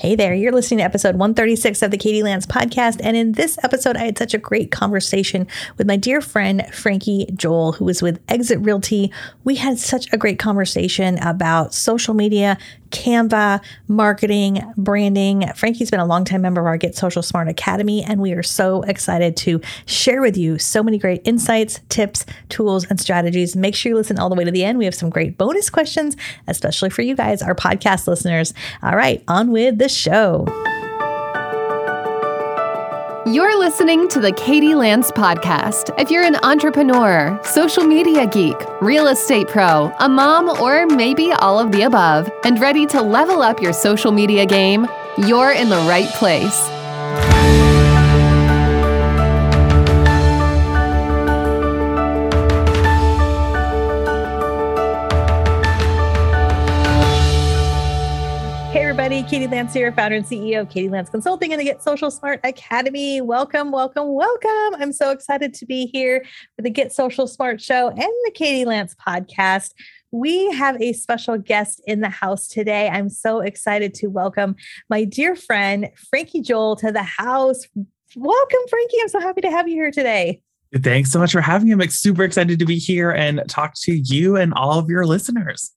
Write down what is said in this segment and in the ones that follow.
Hey there, you're listening to episode 136 of the Katie Lance podcast. And in this episode, I had such a great conversation with my dear friend, Franke Joehl, who was with Exit Realty. We had such a great conversation about social media, Canva, marketing, branding. Franke's been a longtime member of our Get Social Smart Academy, and we are so excited to share with you so many great insights, tips, tools, and strategies. Make sure you listen all the way to the end. We have some great bonus questions, especially for you guys, our podcast listeners. All right, on with the show. You're listening to the Katie Lance Podcast. If you're an entrepreneur, social media geek, real estate pro, a mom, or maybe all of the above, and ready to level up your social media game, you're in the right place. Katie Lance here, founder and CEO of Katie Lance Consulting and the Get Social Smart Academy. Welcome, welcome, welcome. I'm so excited to be here for the Get Social Smart show and the Katie Lance podcast. We have a special guest in the house today. I'm so excited to welcome my dear friend, Franke Joehl, to the house. Welcome, Franke. I'm so happy to have you here today. Thanks so much for having me. I'm super excited to be here and talk to you and all of your listeners.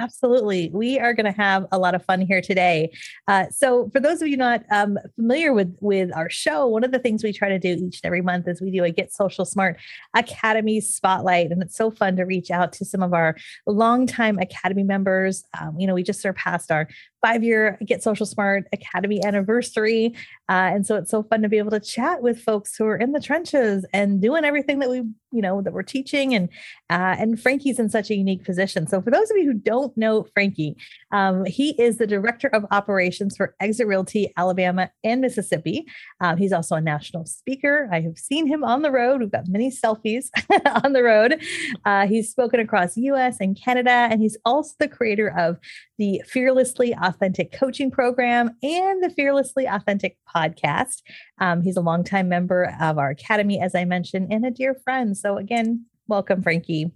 Absolutely. We are going to have a lot of fun here today. Uh, so, for those of you not um, familiar with, with our show, one of the things we try to do each and every month is we do a Get Social Smart Academy Spotlight. And it's so fun to reach out to some of our longtime Academy members. Um, you know, we just surpassed our five year Get Social Smart Academy anniversary. Uh, and so it's so fun to be able to chat with folks who are in the trenches and doing everything that we, you know, that we're teaching. And uh, and Franke's in such a unique position. So for those of you who don't know Franke, um, he is the director of operations for Exit Realty, Alabama and Mississippi. Um, he's also a national speaker. I have seen him on the road. We've got many selfies on the road. Uh, he's spoken across U.S. and Canada, and he's also the creator of the Fearlessly Authentic Coaching Program and the Fearlessly Authentic podcast. Um, he's a longtime member of our academy, as I mentioned, and a dear friend. So, again, welcome, Franke.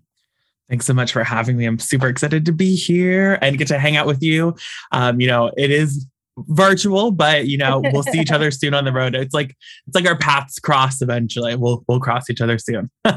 Thanks so much for having me. I'm super excited to be here and get to hang out with you. Um, you know, it is virtual, but you know, we'll see each other soon on the road. It's like it's like our paths cross eventually. We'll we'll cross each other soon.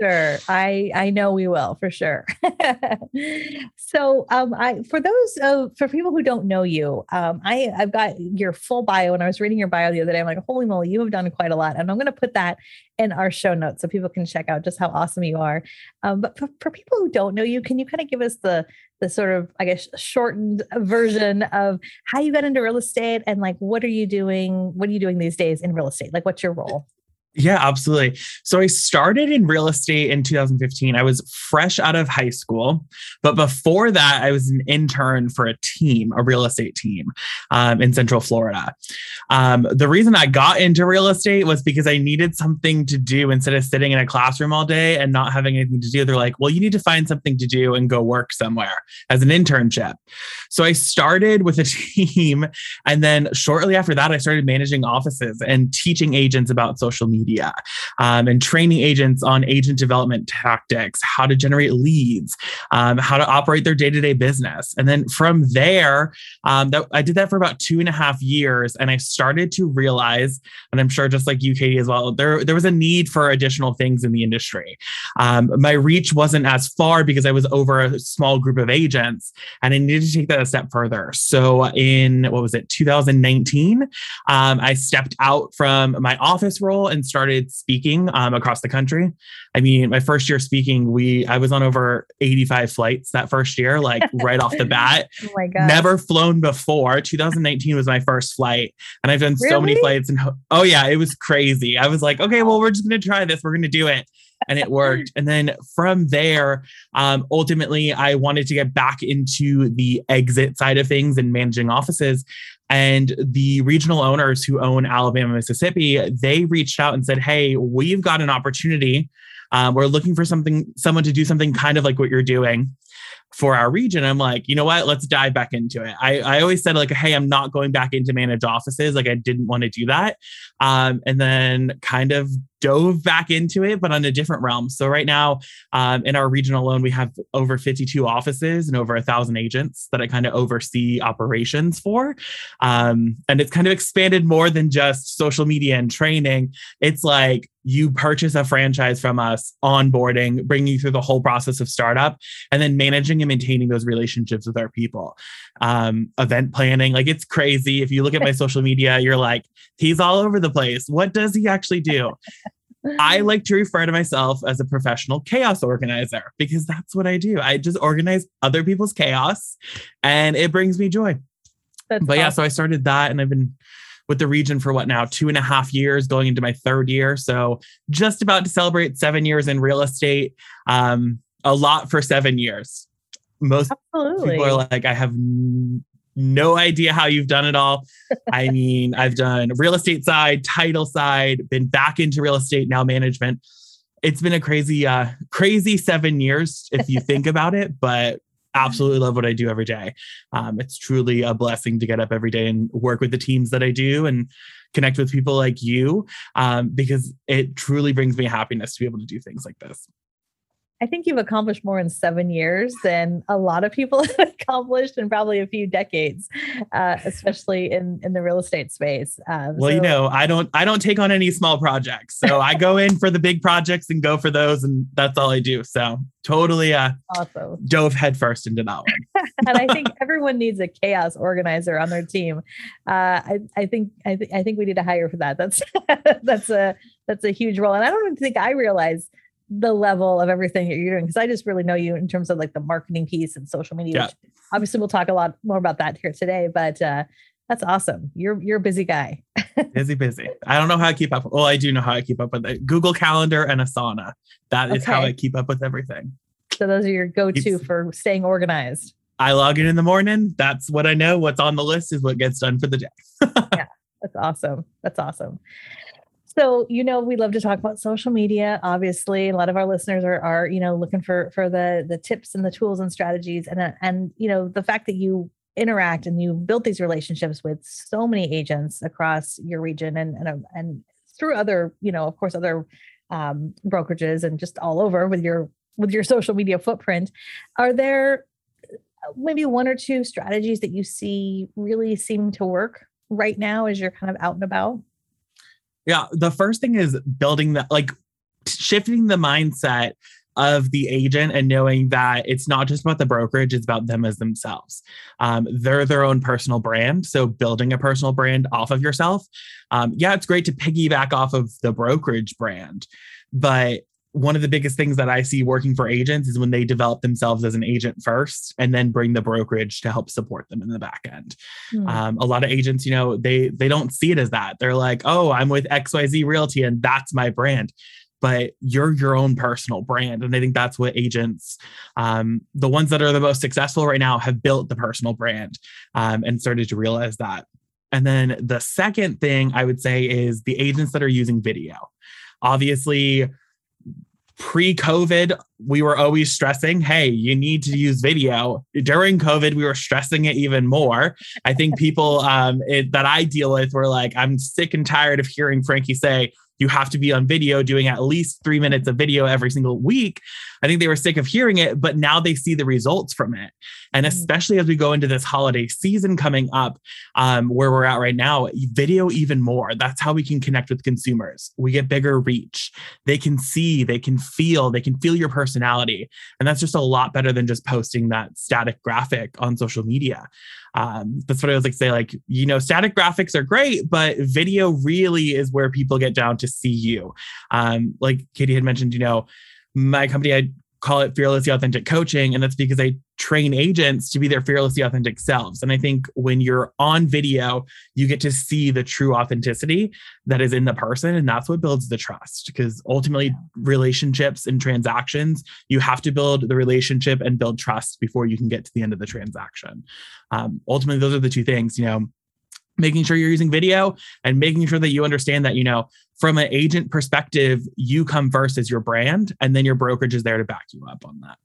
sure. I I know we will for sure. so um I for those uh, for people who don't know you, um I I've got your full bio and I was reading your bio the other day. I'm like, holy moly, you have done quite a lot. And I'm gonna put that in our show notes so people can check out just how awesome you are. Um, but for, for people who don't know you, can you kind of give us the the sort of I guess shortened version of how you got into real estate and like what are you doing? What are you doing these days in real estate? Like what's your role? Yeah, absolutely. So I started in real estate in 2015. I was fresh out of high school, but before that, I was an intern for a team, a real estate team um, in Central Florida. Um, the reason I got into real estate was because I needed something to do instead of sitting in a classroom all day and not having anything to do. They're like, well, you need to find something to do and go work somewhere as an internship. So I started with a team. And then shortly after that, I started managing offices and teaching agents about social media media um, and training agents on agent development tactics, how to generate leads, um, how to operate their day to day business. And then from there, um, that, I did that for about two and a half years. And I started to realize, and I'm sure just like you, Katie, as well, there, there was a need for additional things in the industry. Um, my reach wasn't as far because I was over a small group of agents and I needed to take that a step further. So in, what was it, 2019, um, I stepped out from my office role and started speaking um, across the country. I mean, my first year speaking, we I was on over 85 flights that first year, like right off the bat. Oh my god. Never flown before. 2019 was my first flight. And I've done really? so many flights and oh yeah, it was crazy. I was like, okay, well, we're just gonna try this. We're gonna do it. And it worked. and then from there, um, ultimately, I wanted to get back into the exit side of things and managing offices. And the regional owners who own Alabama, Mississippi, they reached out and said, Hey, we've got an opportunity. Um, we're looking for something, someone to do something kind of like what you're doing. For our region. I'm like, you know what? Let's dive back into it. I, I always said, like, hey, I'm not going back into managed offices. Like, I didn't want to do that. Um, and then kind of dove back into it, but on a different realm. So right now, um, in our region alone, we have over 52 offices and over a thousand agents that I kind of oversee operations for. Um, and it's kind of expanded more than just social media and training. It's like you purchase a franchise from us, onboarding, bringing you through the whole process of startup, and then managing and maintaining those relationships with our people. Um, event planning, like it's crazy. If you look at my social media, you're like, he's all over the place. What does he actually do? I like to refer to myself as a professional chaos organizer because that's what I do. I just organize other people's chaos and it brings me joy. That's but awesome. yeah, so I started that and I've been with the region for what now, two and a half years, going into my third year. So just about to celebrate seven years in real estate. Um, a lot for seven years. Most Absolutely. people are like, I have no idea how you've done it all. I mean, I've done real estate side, title side, been back into real estate, now management. It's been a crazy, uh, crazy seven years if you think about it, but absolutely love what I do every day. Um, it's truly a blessing to get up every day and work with the teams that I do and connect with people like you um, because it truly brings me happiness to be able to do things like this. I think you've accomplished more in seven years than a lot of people have accomplished in probably a few decades, uh, especially in in the real estate space. Um, well, so- you know, I don't I don't take on any small projects, so I go in for the big projects and go for those, and that's all I do. So totally, uh, awesome. Dove headfirst into that one. and I think everyone needs a chaos organizer on their team. Uh, I I think I, th- I think we need to hire for that. That's that's a that's a huge role, and I don't even think I realize the level of everything that you're doing because I just really know you in terms of like the marketing piece and social media. Yeah. obviously, we'll talk a lot more about that here today, but uh, that's awesome. You're you're a busy guy. busy, busy. I don't know how I keep up. Well, I do know how I keep up with it. Google Calendar and Asana. That is okay. how I keep up with everything. So those are your go-to Keeps, for staying organized. I log in in the morning. That's what I know. What's on the list is what gets done for the day. yeah, that's awesome. That's awesome. So, you know, we love to talk about social media. Obviously, a lot of our listeners are, are you know, looking for for the the tips and the tools and strategies, and uh, and you know, the fact that you interact and you build these relationships with so many agents across your region and and uh, and through other, you know, of course, other um, brokerages and just all over with your with your social media footprint. Are there uh, maybe one or two strategies that you see really seem to work right now as you're kind of out and about? Yeah, the first thing is building that, like shifting the mindset of the agent and knowing that it's not just about the brokerage, it's about them as themselves. Um, they're their own personal brand. So building a personal brand off of yourself. Um, yeah, it's great to piggyback off of the brokerage brand, but one of the biggest things that I see working for agents is when they develop themselves as an agent first and then bring the brokerage to help support them in the back end. Mm. Um, a lot of agents, you know, they they don't see it as that. They're like, oh, I'm with XYZ Realty and that's my brand. But you're your own personal brand. And I think that's what agents, um, the ones that are the most successful right now, have built the personal brand um, and started to realize that. And then the second thing I would say is the agents that are using video. Obviously, pre COVID, we were always stressing, hey, you need to use video. During COVID, we were stressing it even more. I think people um, it, that I deal with were like, I'm sick and tired of hearing Franke say, you have to be on video doing at least three minutes of video every single week. I think they were sick of hearing it, but now they see the results from it. And mm. especially as we go into this holiday season coming up, um, where we're at right now, video even more. That's how we can connect with consumers. We get bigger reach. They can see, they can feel, they can feel your personality. And that's just a lot better than just posting that static graphic on social media. Um, that's what I was like say, like, you know, static graphics are great, but video really is where people get down to see you. Um, like Katie had mentioned, you know, my company, I call it fearlessly authentic coaching and that's because i train agents to be their fearlessly authentic selves. And i think when you're on video you get to see the true authenticity that is in the person and that's what builds the trust because ultimately relationships and transactions you have to build the relationship and build trust before you can get to the end of the transaction. Um, ultimately those are the two things you know making sure you're using video and making sure that you understand that you know from an agent perspective you come first as your brand and then your brokerage is there to back you up on that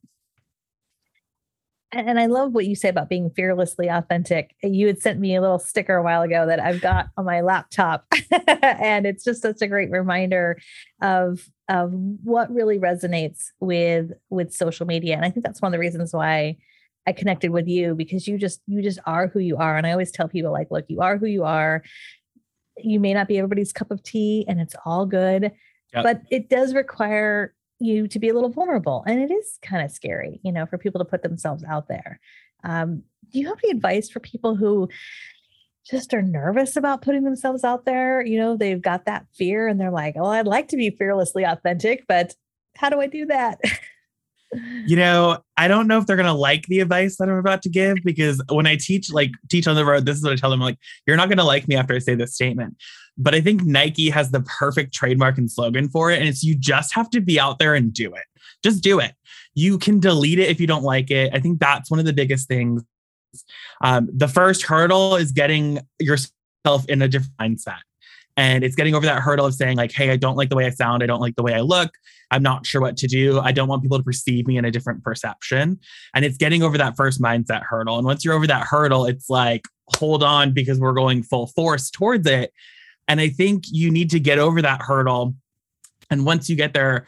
And I love what you say about being fearlessly authentic. You had sent me a little sticker a while ago that I've got on my laptop. and it's just such a great reminder of of what really resonates with with social media. And I think that's one of the reasons why I connected with you because you just you just are who you are. And I always tell people like, look, you are who you are. You may not be everybody's cup of tea and it's all good, yep. but it does require you to be a little vulnerable and it is kind of scary you know for people to put themselves out there um, do you have any advice for people who just are nervous about putting themselves out there you know they've got that fear and they're like oh i'd like to be fearlessly authentic but how do i do that you know, I don't know if they're gonna like the advice that I'm about to give because when I teach, like teach on the road, this is what I tell them: like, you're not gonna like me after I say this statement. But I think Nike has the perfect trademark and slogan for it, and it's you just have to be out there and do it. Just do it. You can delete it if you don't like it. I think that's one of the biggest things. Um, the first hurdle is getting yourself in a different mindset. And it's getting over that hurdle of saying, like, hey, I don't like the way I sound. I don't like the way I look. I'm not sure what to do. I don't want people to perceive me in a different perception. And it's getting over that first mindset hurdle. And once you're over that hurdle, it's like, hold on, because we're going full force towards it. And I think you need to get over that hurdle. And once you get there,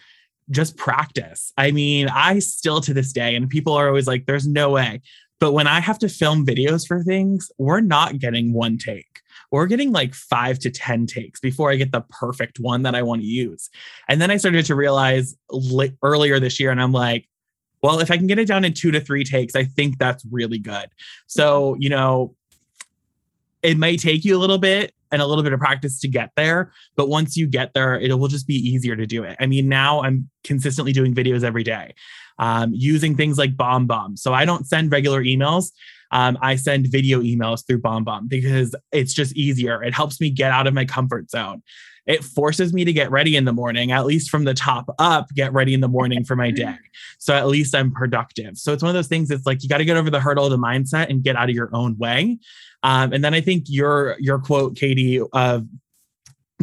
just practice. I mean, I still to this day, and people are always like, there's no way. But when I have to film videos for things, we're not getting one take we're getting like five to 10 takes before I get the perfect one that I want to use. And then I started to realize li- earlier this year, and I'm like, well, if I can get it down in two to three takes, I think that's really good. So, you know, it might take you a little bit and a little bit of practice to get there. But once you get there, it will just be easier to do it. I mean, now I'm consistently doing videos every day um, using things like BombBomb. So I don't send regular emails um, I send video emails through BombBomb because it's just easier. It helps me get out of my comfort zone. It forces me to get ready in the morning, at least from the top up, get ready in the morning for my day. So at least I'm productive. So it's one of those things. It's like you got to get over the hurdle of the mindset and get out of your own way. Um, and then I think your your quote, Katie, of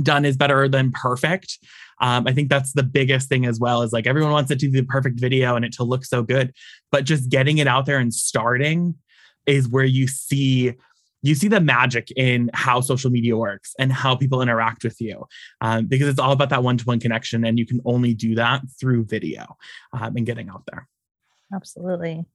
done is better than perfect. Um, I think that's the biggest thing as well. Is like everyone wants it to be the perfect video and it to look so good, but just getting it out there and starting is where you see you see the magic in how social media works and how people interact with you um, because it's all about that one-to-one connection and you can only do that through video um, and getting out there. Absolutely.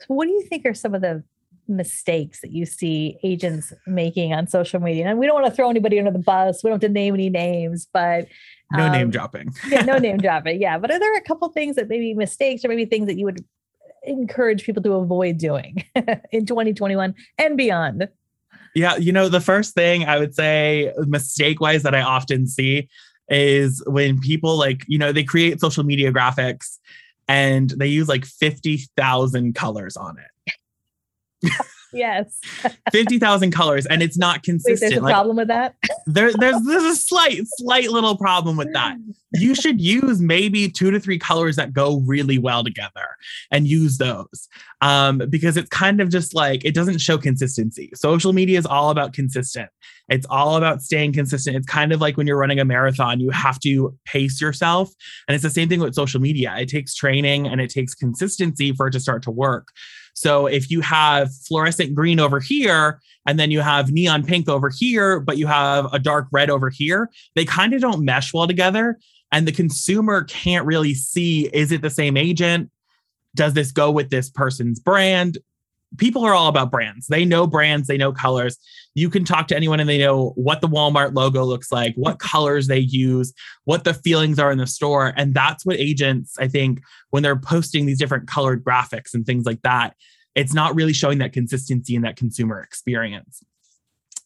So what do you think are some of the mistakes that you see agents making on social media? And we don't want to throw anybody under the bus we don't have to name any names but no um, name dropping. yeah no name dropping yeah but are there a couple things that maybe mistakes or maybe things that you would encourage people to avoid doing in 2021 and beyond? Yeah, you know, the first thing I would say, mistake wise, that I often see is when people like, you know, they create social media graphics and they use like 50,000 colors on it. Yes. 50,000 colors and it's not consistent. Wait, there's a like, problem with that? there, there's, there's a slight, slight little problem with that. You should use maybe two to three colors that go really well together and use those um, because it's kind of just like it doesn't show consistency. Social media is all about consistent. It's all about staying consistent. It's kind of like when you're running a marathon, you have to pace yourself. And it's the same thing with social media. It takes training and it takes consistency for it to start to work. So if you have fluorescent green over here, and then you have neon pink over here, but you have a dark red over here, they kind of don't mesh well together. And the consumer can't really see is it the same agent? Does this go with this person's brand? People are all about brands. They know brands, they know colors. You can talk to anyone and they know what the Walmart logo looks like, what colors they use, what the feelings are in the store. And that's what agents, I think, when they're posting these different colored graphics and things like that, it's not really showing that consistency in that consumer experience.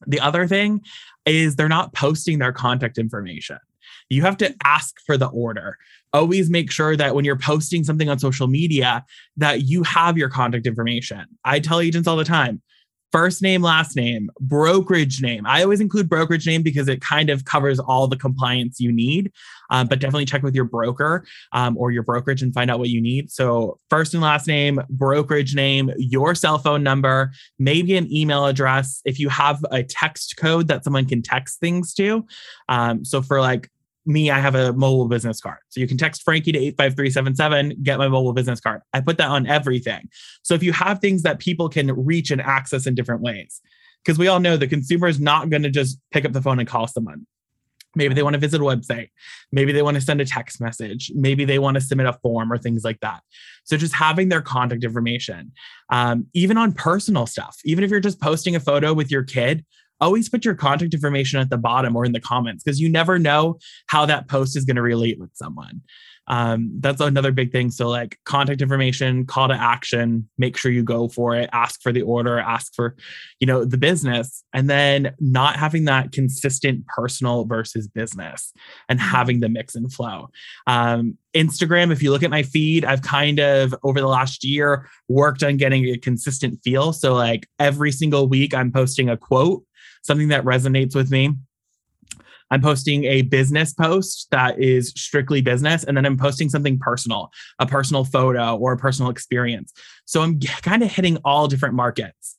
The other thing is they're not posting their contact information. You have to ask for the order. Always make sure that when you're posting something on social media that you have your contact information. I tell agents all the time, first name, last name, brokerage name. I always include brokerage name because it kind of covers all the compliance you need. Um, but definitely check with your broker um, or your brokerage and find out what you need. So, first and last name, brokerage name, your cell phone number, maybe an email address. If you have a text code that someone can text things to. Um, so, for like me, I have a mobile business card. So you can text Franke to 85377, get my mobile business card. I put that on everything. So if you have things that people can reach and access in different ways, because we all know the consumer is not going to just pick up the phone and call someone. Maybe they want to visit a website. Maybe they want to send a text message. Maybe they want to submit a form or things like that. So just having their contact information, um, even on personal stuff, even if you're just posting a photo with your kid, always put your contact information at the bottom or in the comments because you never know how that post is going to relate with someone um, that's another big thing. So, like contact information, call to action, make sure you go for it, ask for the order, ask for, you know, the business, and then not having that consistent personal versus business and mm-hmm. having the mix and flow. Um, Instagram, if you look at my feed, I've kind of over the last year worked on getting a consistent feel. So, like every single week, I'm posting a quote, something that resonates with me I'm posting a business post that is strictly business, and then I'm posting something personal, a personal photo or a personal experience. So I'm kind of hitting all different markets.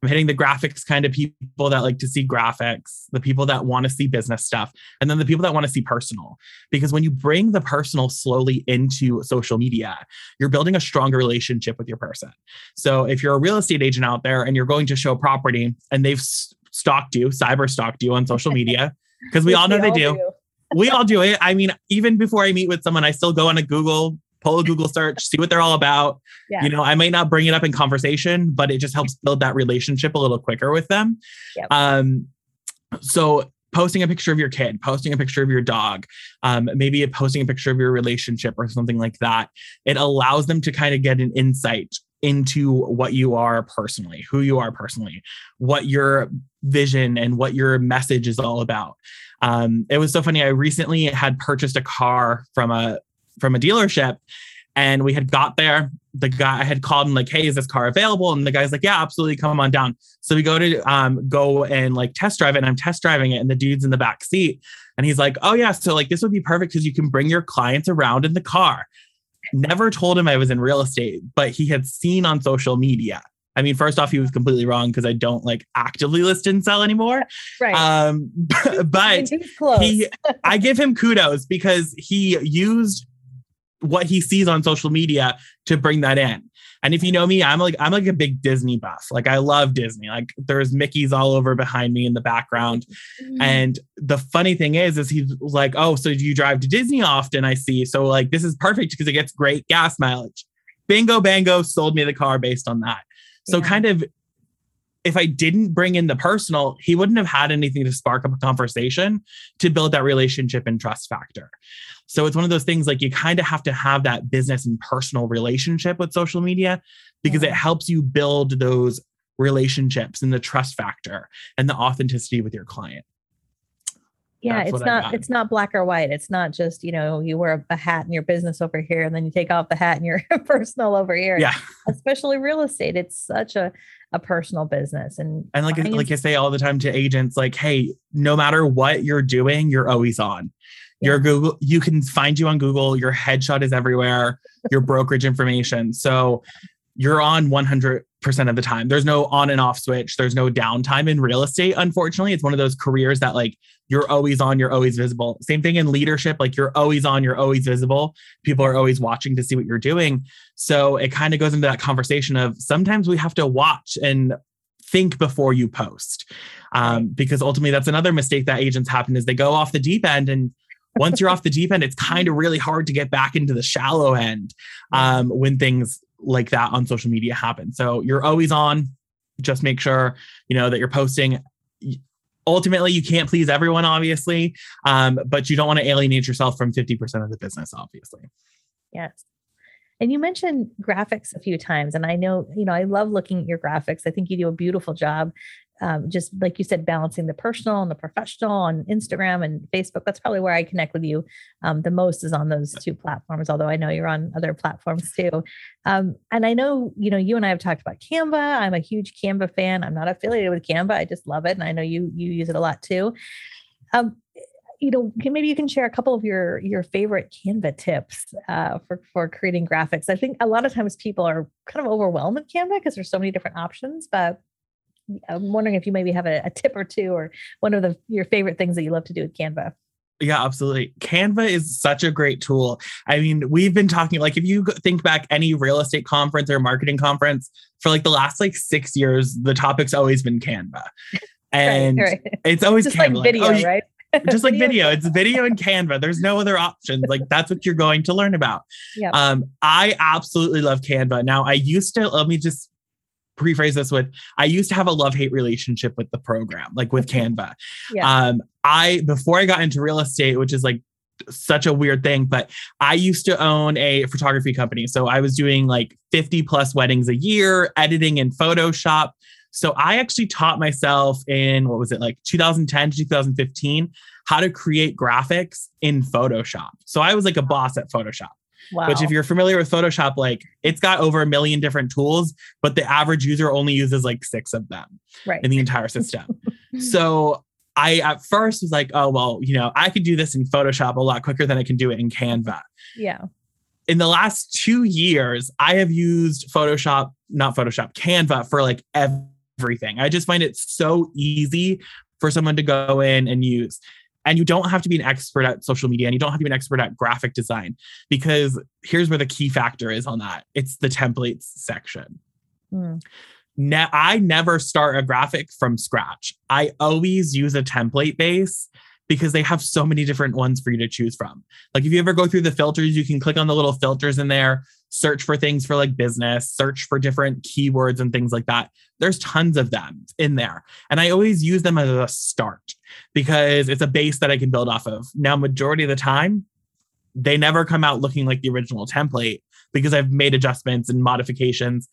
I'm hitting the graphics kind of people that like to see graphics, the people that want to see business stuff, and then the people that want to see personal. Because when you bring the personal slowly into social media, you're building a stronger relationship with your person. So if you're a real estate agent out there and you're going to show property and they've stalked you, cyber stalked you on social media, because we all know they do. do. we all do it. I mean, even before I meet with someone, I still go on a Google, pull a Google search, see what they're all about. Yeah. You know, I might not bring it up in conversation, but it just helps build that relationship a little quicker with them. Yep. Um, so posting a picture of your kid, posting a picture of your dog, um, maybe posting a picture of your relationship or something like that. It allows them to kind of get an insight into what you are personally, who you are personally, what your vision and what your message is all about. Um, it was so funny. I recently had purchased a car from a from a dealership, and we had got there. The guy I had called him like, "Hey, is this car available?" And the guy's like, "Yeah, absolutely, come on down." So we go to um, go and like test drive it, and I'm test driving it, and the dude's in the back seat, and he's like, "Oh yeah, so like this would be perfect because you can bring your clients around in the car." Never told him I was in real estate, but he had seen on social media. I mean, first off, he was completely wrong because I don't like actively list and sell anymore. Right. Um, but he, I give him kudos because he used what he sees on social media to bring that in. And if you know me, I'm like I'm like a big Disney buff. Like I love Disney. Like there's Mickey's all over behind me in the background. Mm-hmm. And the funny thing is, is he's like, oh, so do you drive to Disney often? I see. So like this is perfect because it gets great gas mileage. Bingo bango sold me the car based on that. So yeah. kind of if I didn't bring in the personal, he wouldn't have had anything to spark up a conversation to build that relationship and trust factor. So it's one of those things like you kind of have to have that business and personal relationship with social media because it helps you build those relationships and the trust factor and the authenticity with your client. Yeah, That's it's not it's not black or white. It's not just, you know, you wear a hat in your business over here and then you take off the hat in your personal over here. Yeah. Especially real estate. It's such a a personal business and and like like I say all the time to agents like hey no matter what you're doing you're always on your Google, you can find you on Google. Your headshot is everywhere. Your brokerage information. So you're on 100% of the time. There's no on and off switch. There's no downtime in real estate. Unfortunately, it's one of those careers that like you're always on, you're always visible. Same thing in leadership. Like you're always on, you're always visible. People are always watching to see what you're doing. So it kind of goes into that conversation of sometimes we have to watch and think before you post um, because ultimately that's another mistake that agents happen is they go off the deep end and once you're off the deep end, it's kind of really hard to get back into the shallow end um, when things like that on social media happen. So you're always on. Just make sure you know that you're posting. Ultimately, you can't please everyone, obviously, um, but you don't want to alienate yourself from 50% of the business, obviously. Yes. And you mentioned graphics a few times, and I know, you know, I love looking at your graphics. I think you do a beautiful job um, just like you said, balancing the personal and the professional on Instagram and Facebook. That's probably where I connect with you um, the most is on those two platforms. Although I know you're on other platforms too. Um, and I know you know you and I have talked about Canva. I'm a huge Canva fan. I'm not affiliated with Canva. I just love it, and I know you you use it a lot too. Um, you know, maybe you can share a couple of your your favorite Canva tips uh, for for creating graphics. I think a lot of times people are kind of overwhelmed with Canva because there's so many different options, but I'm wondering if you maybe have a, a, tip or two or one of the your favorite things that you love to do with Canva. Yeah, absolutely. Canva is such a great tool. I mean, we've been talking like if you think back any real estate conference or marketing conference for like the last like 6 years, the topic's always been Canva. And right, right. it's always just Canva. like video, like, oh, right? just like video. It's video and Canva. There's no other options. Like that's what you're going to learn about. Yep. Um, I absolutely love Canva. Now I used to let me just rephrase this with I used to have a love-hate relationship with the program, like with Canva. Yeah. Um, I before I got into real estate, which is like such a weird thing, but I used to own a photography company. So I was doing like 50 plus weddings a year, editing in Photoshop. So I actually taught myself in what was it like 2010 to 2015 how to create graphics in Photoshop. So I was like a boss at Photoshop. Wow. Which, if you're familiar with Photoshop, like it's got over a million different tools, but the average user only uses like six of them right. in the entire system. so I at first was like, oh, well, you know, I could do this in Photoshop a lot quicker than I can do it in Canva. Yeah. In the last two years, I have used Photoshop, not Photoshop, Canva for like everything. I just find it so easy for someone to go in and use. And you don't have to be an expert at social media and you don't have to be an expert at graphic design because here's where the key factor is on that it's the templates section. Mm. Ne- I never start a graphic from scratch. I always use a template base because they have so many different ones for you to choose from. Like if you ever go through the filters, you can click on the little filters in there, search for things for like business, search for different keywords and things like that. There's tons of them in there. And I always use them as a start because it's a base that I can build off of. Now, majority of the time, they never come out looking like the original template because I've made adjustments and modifications.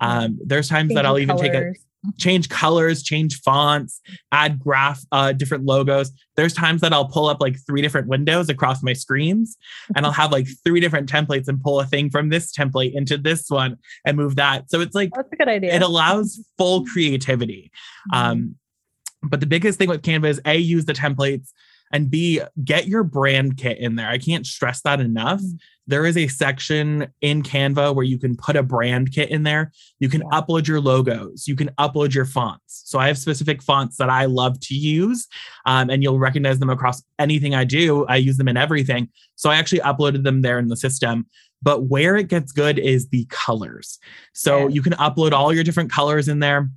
Um, there's times Changing that I'll even colors. take a change colors, change fonts, add graph, uh, different logos. There's times that I'll pull up like three different windows across my screens and I'll have like three different templates and pull a thing from this template into this one and move that. So it's like, that's a good idea. It allows full creativity. Mm-hmm. Um, but the biggest thing with Canva is A, use the templates and B, get your brand kit in there. I can't stress that enough. Mm-hmm. There is a section in Canva where you can put a brand kit in there. You can yeah. upload your logos. You can upload your fonts. So I have specific fonts that I love to use, um, and you'll recognize them across anything I do. I use them in everything. So I actually uploaded them there in the system. But where it gets good is the colors. So yeah. you can upload all your different colors in there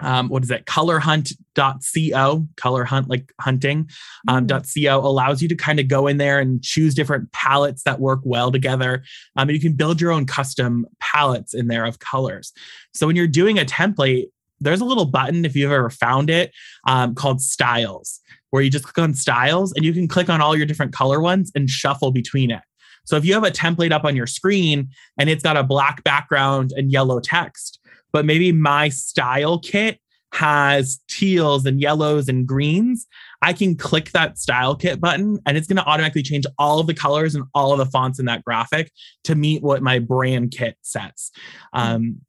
um, what is it? Colorhunt.co color hunt like hunting um, mm-hmm. .co allows you to kind of go in there and choose different palettes that work well together. Um, you can build your own custom palettes in there of colors. So when you're doing a template there's a little button if you've ever found it um, called styles where you just click on styles and you can click on all your different color ones and shuffle between it. So if you have a template up on your screen and it's got a black background and yellow text but maybe my style kit has teals and yellows and greens, I can click that style kit button and it's going to automatically change all of the colors and all of the fonts in that graphic to meet what my brand kit sets. Um,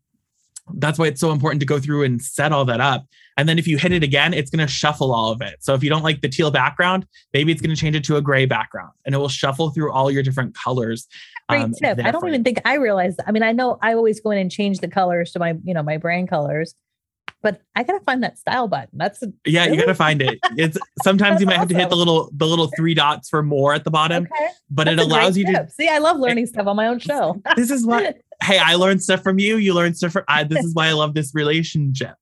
that's why it's so important to go through and set all that up. And then if you hit it again, it's going to shuffle all of it. So if you don't like the teal background, maybe it's going to change it to a gray background and it will shuffle through all your different colors Great um, tip. I don't even think I realized. I mean, I know I always go in and change the colors to my, you know, my brand colors, but I gotta find that style button. That's yeah, you gotta find it. It's sometimes you might awesome. have to hit the little the little three dots for more at the bottom, okay. but That's it allows you tip. to see. I love learning stuff on my own show. this is what. Hey, I learned stuff from you. You learned stuff from. I, this is why I love this relationship.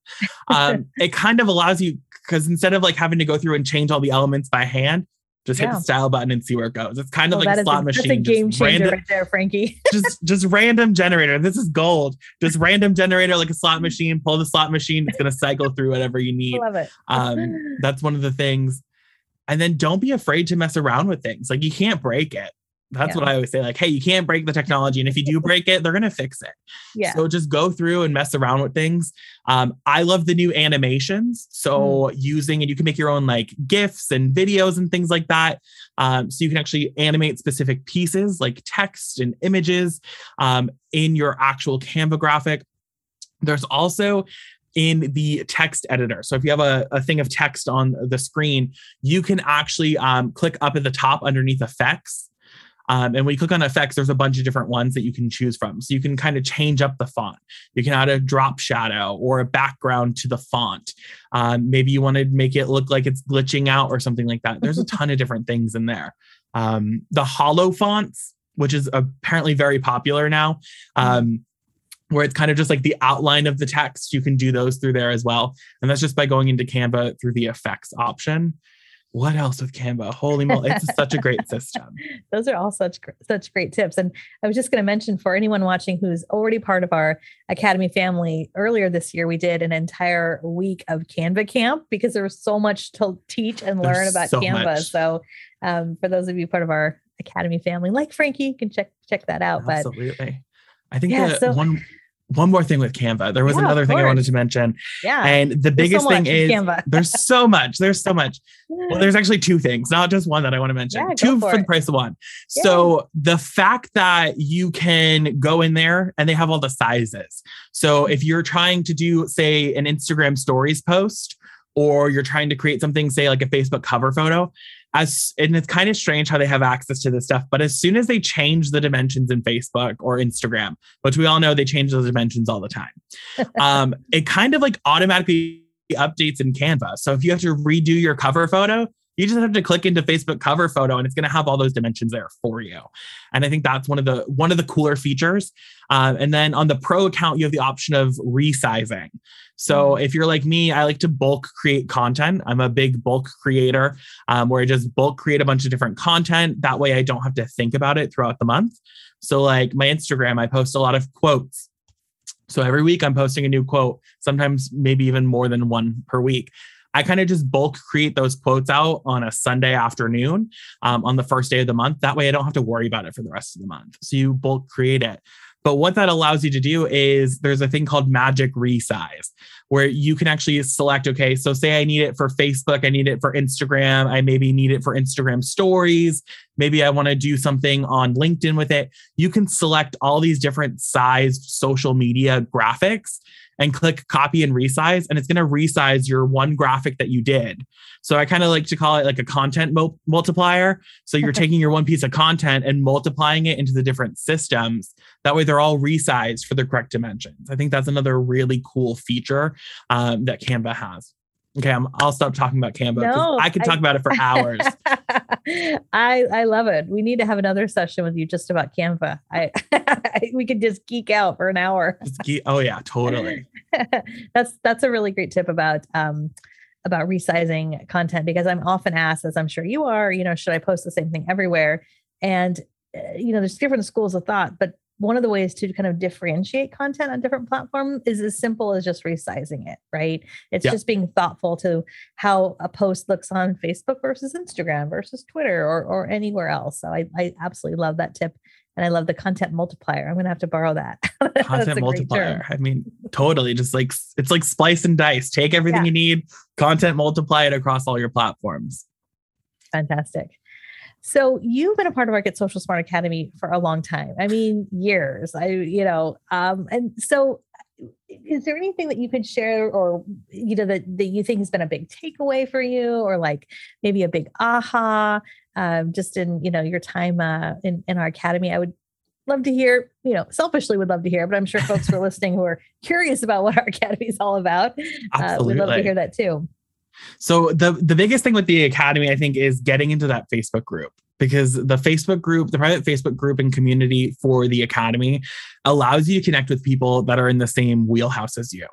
Um, it kind of allows you because instead of like having to go through and change all the elements by hand, just hit the style button and see where it goes. It's kind of like a slot a, machine. That's a game changer random, right there, Franke. just just random generator. This is gold. Just random generator like a slot machine. Pull the slot machine. It's gonna cycle through whatever you need. Love it. Um, that's one of the things. And then don't be afraid to mess around with things. Like you can't break it. That's yeah. what I always say. Like, hey, you can't break the technology. And if you do break it, they're going to fix it. Yeah. So just go through and mess around with things. Um, I love the new animations. So mm. using, and you can make your own like GIFs and videos and things like that. Um, so you can actually animate specific pieces like text and images um, in your actual Canva graphic. There's also in the text editor. So if you have a, a thing of text on the screen, you can actually um, click up at the top underneath effects Um, and when you click on effects, there's a bunch of different ones that you can choose from. So you can kind of change up the font. You can add a drop shadow or a background to the font. Um, maybe you want to make it look like it's glitching out or something like that. There's a ton of different things in there. Um, the hollow fonts, which is apparently very popular now. Um, where it's kind of just like the outline of the text. You can do those through there as well. And that's just by going into Canva through the effects option what else with Canva? Holy moly, it's such a great system. Those are all such such great tips. And I was just going to mention for anyone watching who's already part of our Academy family, earlier this year we did an entire week of Canva camp because there was so much to teach and learn There's about so Canva. Much. So um, for those of you part of our Academy family, like Franke, you can check check that out. Absolutely. But I think yeah, so, one one more thing with Canva. There was yeah, another thing I wanted to mention. Yeah. And the biggest so thing is there's so much. There's so much. Well, there's actually two things, not just one that I want to mention. Yeah, two for, for the price of one. Yeah. So the fact that you can go in there and they have all the sizes. So if you're trying to do, say, an Instagram stories post, or you're trying to create something, say, like a Facebook cover photo, as and it's kind of strange how they have access to this stuff but as soon as they change the dimensions in facebook or instagram which we all know they change those dimensions all the time um, it kind of like automatically updates in canva. So if you have to redo your cover photo you just have to click into facebook cover photo and it's going to have all those dimensions there for you and i think that's one of the one of the cooler features uh, and then on the pro account you have the option of resizing so mm-hmm. if you're like me, I like to bulk create content. I'm a big bulk creator um, where I just bulk create a bunch of different content. That way I don't have to think about it throughout the month. So, like my Instagram, I post a lot of quotes. So every week I'm posting a new quote, sometimes maybe even more than one per week. I kind of just bulk create those quotes out on a Sunday afternoon um, on the first day of the month. That way I don't have to worry about it for the rest of the month. So you bulk create it. But what that allows you to do is there's a thing called magic resize where you can actually select, okay, so say I need it for Facebook, I need it for Instagram, I maybe need it for Instagram stories, maybe I want to do something on LinkedIn with it. You can select all these different sized social media graphics and click copy and resize, and it's going to resize your one graphic that you did. So I kind of like to call it like a content mul- multiplier. So you're taking your one piece of content and multiplying it into the different systems. That way they're all resized for the correct dimensions. I think that's another really cool feature um, that Canva has. Okay, i will stop talking about Canva. No, I could talk I, about it for hours. I I love it. We need to have another session with you just about Canva. I, we could just geek out for an hour. Geek, oh yeah, totally. that's that's a really great tip about um about resizing content because I'm often asked, as I'm sure you are, you know, should I post the same thing everywhere? And uh, you know, there's different schools of thought, but one of the ways to kind of differentiate content on different platforms is as simple as just resizing it, right? It's yeah. just being thoughtful to how a post looks on Facebook versus Instagram versus Twitter or, or anywhere else. So I, I absolutely love that tip. And I love the content multiplier. I'm going to have to borrow that. content multiplier. I mean, totally. Just like it's like splice and dice. Take everything yeah. you need, content multiply it across all your platforms. Fantastic. So you've been a part of our Get Social Smart Academy for a long time. I mean, years. I, you know, um, and so is there anything that you could share or you know that, that you think has been a big takeaway for you or like maybe a big aha um, just in you know your time uh, in, in our academy i would love to hear you know selfishly would love to hear but i'm sure folks who are listening who are curious about what our academy is all about uh, would love to hear that too so the the biggest thing with the academy, I think, is getting into that Facebook group because the Facebook group, the private Facebook group and community for the academy allows you to connect with people that are in the same wheelhouse as you.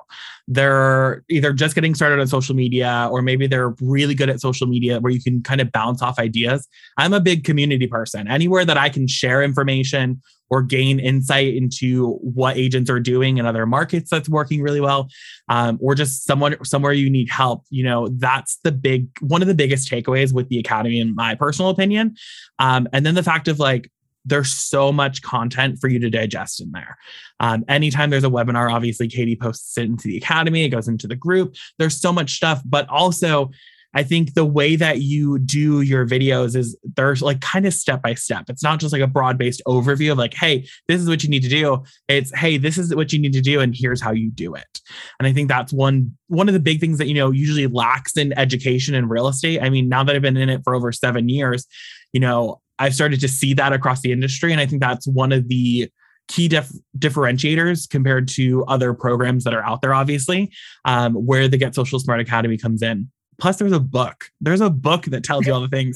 They're either just getting started on social media or maybe they're really good at social media where you can kind of bounce off ideas. I'm a big community person. Anywhere that I can share information or gain insight into what agents are doing in other markets that's working really well um, or just someone somewhere you need help you know that's the big one of the biggest takeaways with the academy in my personal opinion um, and then the fact of like there's so much content for you to digest in there. Um, anytime there's a webinar, obviously Katie posts it into the academy, it goes into the group. There's so much stuff, but also I think the way that you do your videos is there's like kind of step by step. It's not just like a broad based overview of like, hey, this is what you need to do. It's hey, this is what you need to do, and here's how you do it. And I think that's one one of the big things that you know usually lacks in education and real estate. I mean, now that I've been in it for over seven years, you know, I've started to see that across the industry. And I think that's one of the key dif- differentiators compared to other programs that are out there, obviously, um, where the Get Social Smart Academy comes in. Plus, there's a book. There's a book that tells you all the things.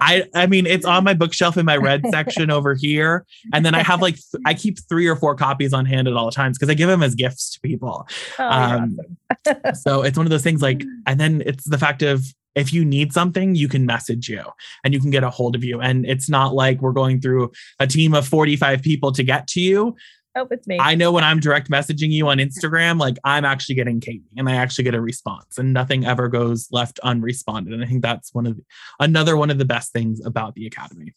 I I mean, it's on my bookshelf in my red section over here, and then I have like th- I keep three or four copies on hand at all times because I give them as gifts to people. Oh, Um, awesome. So it's one of those things like, and then it's the fact of if you need something, you can message you and you can get a hold of you. And it's not like we're going through a team of 45 people to get to you. Oh, it's me. I know when I'm direct messaging you on Instagram, like I'm actually getting Katie and I actually get a response and nothing ever goes left unresponded. And I think that's one of the, another one of the best things about the Academy.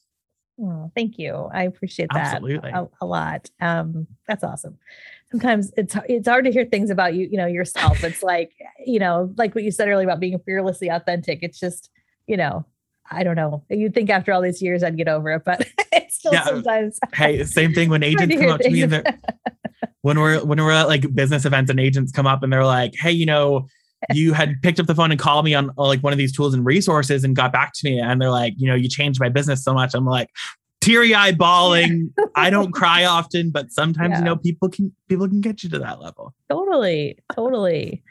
Oh, thank you. I appreciate that Absolutely. a, a lot. Um, that's awesome. Sometimes it's it's hard to hear things about you, you know, yourself. It's like, you know, like what you said earlier about being fearlessly authentic. It's just, you know, I don't know. You'd think after all these years I'd get over it, but it's still Yeah. sometimes Hey, same thing when agents come up to me and they're, when we're when we're at like business events and agents come up and they're like, "Hey, you know, you had picked up the phone and called me on uh, like one of these tools and resources and got back to me." And they're like, "You know, you changed my business so much." I'm like, teary eye bawling. I don't cry often, but sometimes Yeah. you know people can people can get you to that level. Totally, totally.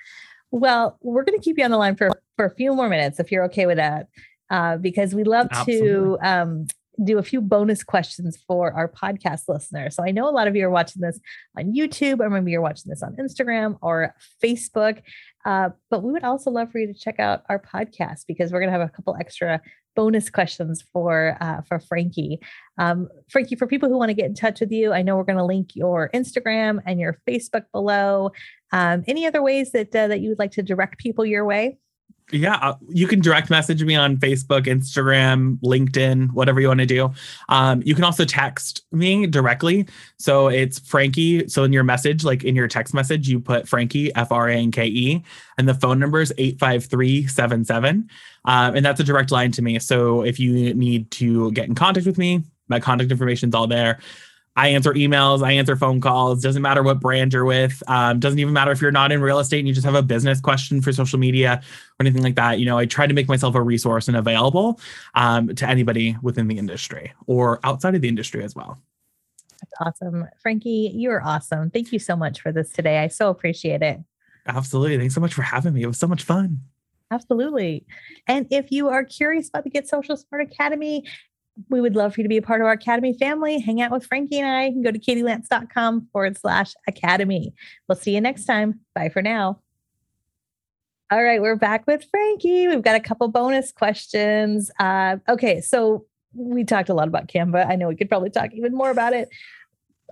Well, we're going to keep you on the line for for a few more minutes if you're okay with that, uh, because we love to um, do a few bonus questions for our podcast listeners. So I know a lot of you are watching this on YouTube, or maybe you're watching this on Instagram or Facebook. Uh, but we would also love for you to check out our podcast because we're going to have a couple extra bonus questions for uh, for Franke. Um, Franke, for people who want to get in touch with you, I know we're going to link your Instagram and your Facebook below. Um, any other ways that uh, that you would like to direct people your way? Yeah, uh, you can direct message me on Facebook, Instagram, LinkedIn, whatever you want to do. Um, you can also text me directly. So it's Franke. So in your message, like in your text message, you put Franke, F R A N K E, and the phone number is 85377. Um, and that's a direct line to me. So if you need to get in contact with me, my contact information is all there. I answer emails, I answer phone calls. Doesn't matter what brand you're with. Um, doesn't even matter if you're not in real estate and you just have a business question for social media or anything like that. You know, I try to make myself a resource and available um, to anybody within the industry or outside of the industry as well. That's awesome, Franke. You're awesome. Thank you so much for this today. I so appreciate it. Absolutely. Thanks so much for having me. It was so much fun. Absolutely. And if you are curious about the Get Social Smart Academy, we would love for you to be a part of our Academy family. Hang out with Franke and I. You can go to katielance.com forward slash academy. We'll see you next time. Bye for now. All right, we're back with Franke. We've got a couple bonus questions. Uh, okay, so we talked a lot about Canva. I know we could probably talk even more about it.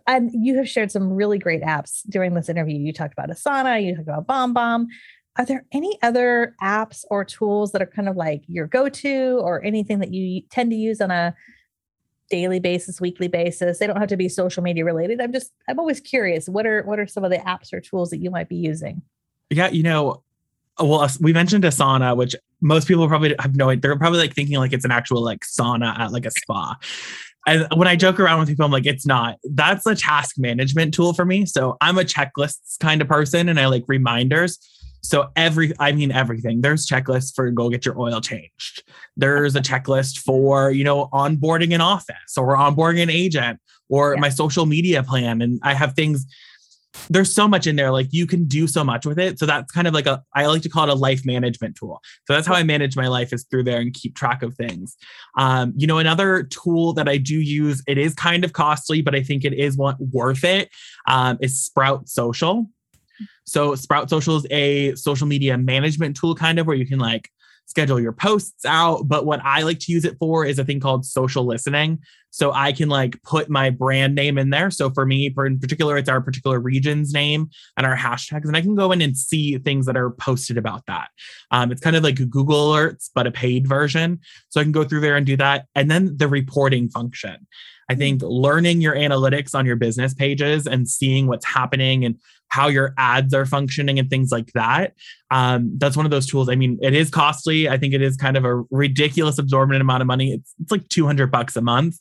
And you have shared some really great apps during this interview. You talked about Asana, you talked about BombBomb. Are there any other apps or tools that are kind of like your go to or anything that you tend to use on a daily basis, weekly basis? They don't have to be social media related. I'm just, I'm always curious. What are, what are some of the apps or tools that you might be using? Yeah, you know, uh, well, we mentioned Asana, which most people probably have no. They're probably like thinking like it's an actual like sauna at like a spa. And when I joke around with people, I'm like, it's not. That's a task management tool for me. So I'm a checklists kind of person, and I like reminders. So every, I mean everything. There's checklists for go get your oil changed. There's a checklist for you know onboarding an office or onboarding an agent or Yeah. my social media plan, and I have things there's so much in there like you can do so much with it. So that's kind of like a i like to call it a life management tool. So that's how i manage my life is through there and keep track of things. Um, you know another tool that i do use it is kind of costly but i think it is one worth it um, is sprout social so sprout social is a social media management tool kind of where you can like schedule your posts out but what i like to use it for is a thing called social listening so I can like put my brand name in there. So for me, for in particular, it's our particular region's name and our hashtags, and I can go in and see things that are posted about that. Um, it's kind of like Google Alerts, but a paid version. So I can go through there and do that. And then the reporting function. I think learning your analytics on your business pages and seeing what's happening and how your ads are functioning and things like that. Um, that's one of those tools. I mean, it is costly. I think it is kind of a ridiculous absorbent amount of money. It's, it's like 200 bucks a month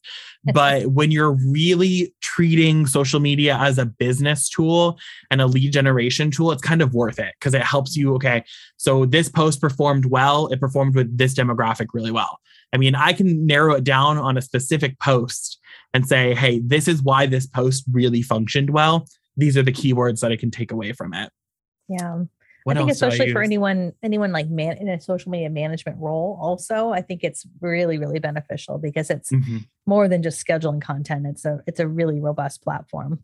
but when you're really treating social media as a business tool and a lead generation tool, it's kind of worth it because it helps you. Okay, so this post performed well, it performed with this demographic really well. I mean, I can narrow it down on a specific post and say, hey, this is why this post really functioned well. These are the keywords that I can take away from it. Yeah. What I think especially I for anyone anyone like man in a social media management role also I think it's really really beneficial because it's mm-hmm. more than just scheduling content it's a it's a really robust platform.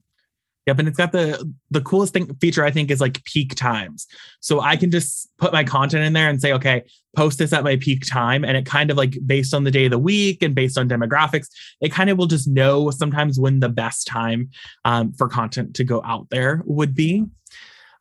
Yep, and it's got the the coolest thing feature I think is like peak times. So I can just put my content in there and say, okay, post this at my peak time, and it kind of like based on the day of the week and based on demographics, it kind of will just know sometimes when the best time um, for content to go out there would be.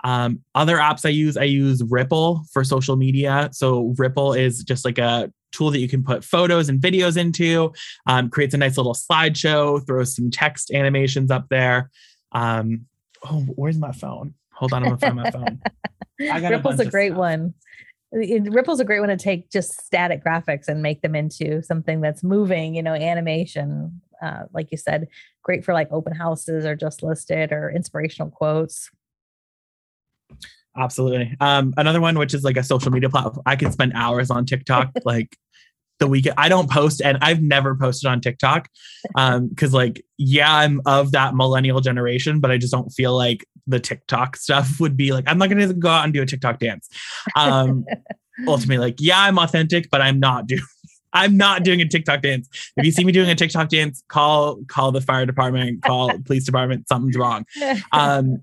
Um, other apps I use, I use Ripl for social media. So Ripl is just like a tool that you can put photos and videos into, um, creates a nice little slideshow, throws some text animations up there. Um, oh, where's my phone? Hold on, I'm gonna find my phone. Ripl's a, a great one. Ripl's a great one to take just static graphics and make them into something that's moving, you know, animation. Uh, like you said, great for like open houses or just listed or inspirational quotes. Absolutely. Um, another one, which is like a social media platform. I could spend hours on TikTok. like the weekend. I don't post and I've never posted on TikTok. Um, cause like, yeah, I'm of that millennial generation, but I just don't feel like the TikTok stuff would be like, I'm not gonna go out and do a TikTok dance. Um ultimately, like, yeah, I'm authentic, but I'm not doing I'm not doing a TikTok dance. If you see me doing a TikTok dance, call call the fire department, call police department, something's wrong. Um,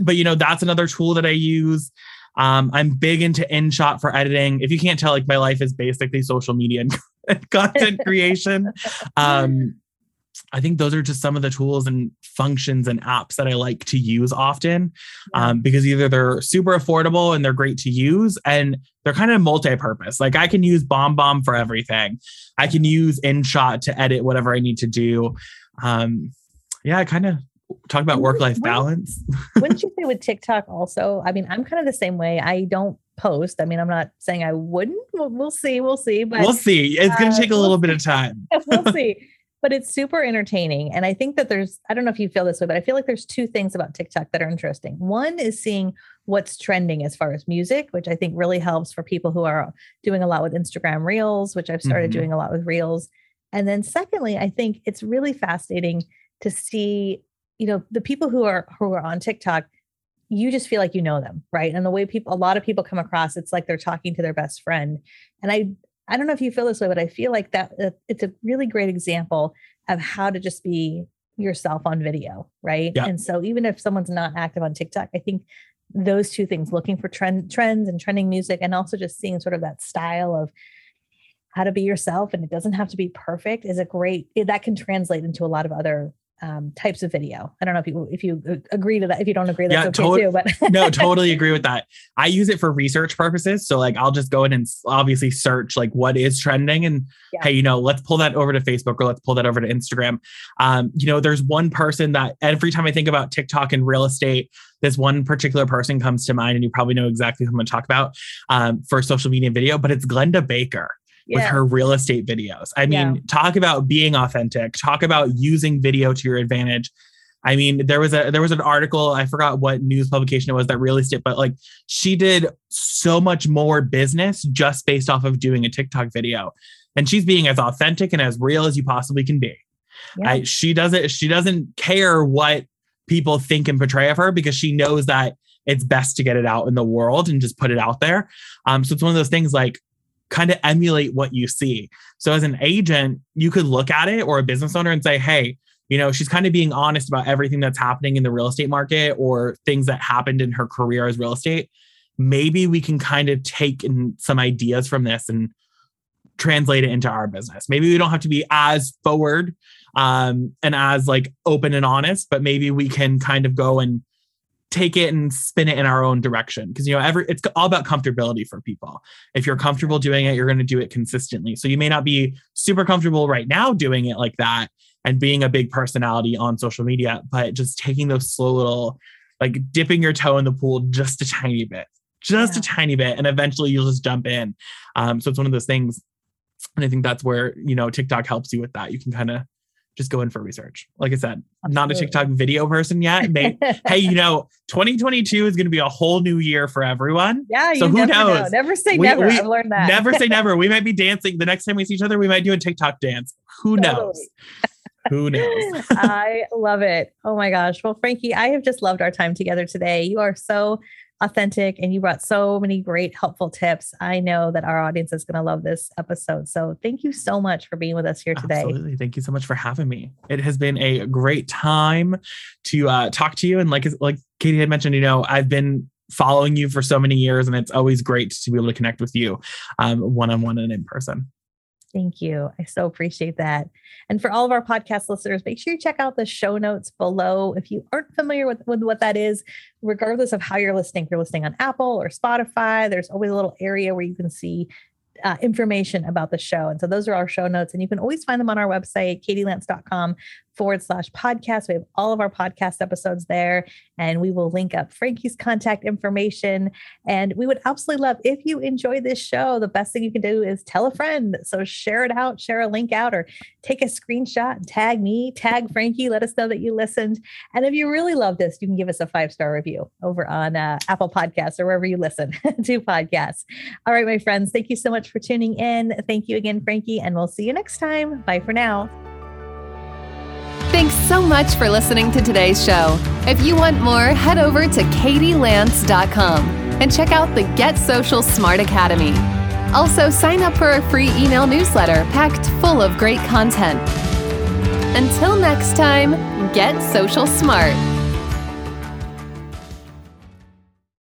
but you know, that's another tool that I use. Um, I'm big into InShot for editing. If you can't tell, like my life is basically social media and content creation. Um, I think those are just some of the tools and functions and apps that I like to use often um, because either they're super affordable and they're great to use and they're kind of multi-purpose. Like I can use BombBomb for everything. I can use InShot to edit whatever I need to do. Um, yeah, I kind of talk about work life balance. wouldn't you say with TikTok also? I mean, I'm kind of the same way. I don't post. I mean, I'm not saying I wouldn't. We'll, we'll see. We'll see. But we'll see. It's uh, going to take a little we'll bit of time. we'll see. But it's super entertaining. And I think that there's, I don't know if you feel this way, but I feel like there's two things about TikTok that are interesting. One is seeing what's trending as far as music, which I think really helps for people who are doing a lot with Instagram Reels, which I've started mm-hmm. doing a lot with Reels. And then secondly, I think it's really fascinating to see you know the people who are who are on tiktok you just feel like you know them right? And the way people a lot of people come across it's like they're talking to their best friend. And i i don't know if you feel this way but i feel like that it's a really great example of how to just be yourself on video right? Yeah. and so even if someone's not active on tiktok i think those two things looking for trend trends and trending music and also just seeing sort of that style of how to be yourself and it doesn't have to be perfect is a great that can translate into a lot of other um, types of video. I don't know if you if you agree to that. If you don't agree, that's yeah, okay to- too. But no, totally agree with that. I use it for research purposes. So like I'll just go in and obviously search like what is trending and yeah. hey, you know, let's pull that over to Facebook or let's pull that over to Instagram. Um, you know, there's one person that every time I think about TikTok and real estate, this one particular person comes to mind, and you probably know exactly who I'm going to talk about um, for social media video, but it's Glennda Baker with her real estate videos. I mean, yeah. talk about being authentic, talk about using video to your advantage. I mean, there was a there was an article, I forgot what news publication it was that real estate, but like she did so much more business just based off of doing a TikTok video. And she's being as authentic and as real as you possibly can be. Yeah. I, she doesn't she doesn't care what people think and portray of her because she knows that it's best to get it out in the world and just put it out there. Um, so it's one of those things like kind of emulate what you see. So as an agent, you could look at it or a business owner and say, hey, you know, she's kind of being honest about everything that's happening in the real estate market or things that happened in her career as real estate. Maybe we can kind of take in some ideas from this and translate it into our business. Maybe we don't have to be as forward um, and as like open and honest, but maybe we can kind of go and take it and spin it in our own direction. Because you know every it's all about comfortability for people. If you're comfortable doing it you're going to do it consistently. So you may not be super comfortable right now doing it like that and being a big personality on social media but just taking those slow little like dipping your toe in the pool just a tiny bit just yeah. a tiny bit and eventually you'll just jump in. Um, so it's one of those things and i think that's where you know tiktok helps you with that. You can kind of just go in for research. Like I said, I'm not a TikTok video person yet. May, hey, you know, 2022 is going to be a whole new year for everyone. Yeah. So who knows? Know. Never say we, never. We, I've learned that. never say never. We might be dancing the next time we see each other. We might do a TikTok dance. Who totally. knows? Who knows? I love it. Oh my gosh. Well, Franke, I have just loved our time together today. You are so authentic and you brought so many great helpful tips. I know that our audience is going to love this episode. So thank you so much for being with us here today. Absolutely. Thank you so much for having me. It has been a great time to uh, talk to you. And like, like Katie had mentioned, you know, I've been following you for so many years and it's always great to be able to connect with you um, one-on-one and in person. Thank you. I so appreciate that. And for all of our podcast listeners, make sure you check out the show notes below. If you aren't familiar with, with what that is, regardless of how you're listening, if you're listening on Apple or Spotify, there's always a little area where you can see uh, information about the show. And so those are our show notes. And you can always find them on our website, katielance.com forward slash podcast. We have all of our podcast episodes there, and we will link up Franke's contact information. And we would absolutely love if you enjoy this show. The best thing you can do is tell a friend. So share it out, share a link out, or take a screenshot and tag me, tag Franke. Let us know that you listened. And if you really love this, you can give us a five star review over on uh, Apple Podcasts or wherever you listen to podcasts. All right, my friends, thank you so much for tuning in. Thank you again, Franke, and we'll see you next time. Bye for now. Thanks so much for listening to today's show. If you want more, head over to katielance.com and check out the Get Social Smart Academy. Also, sign up for a free email newsletter packed full of great content. Until next time, get social smart.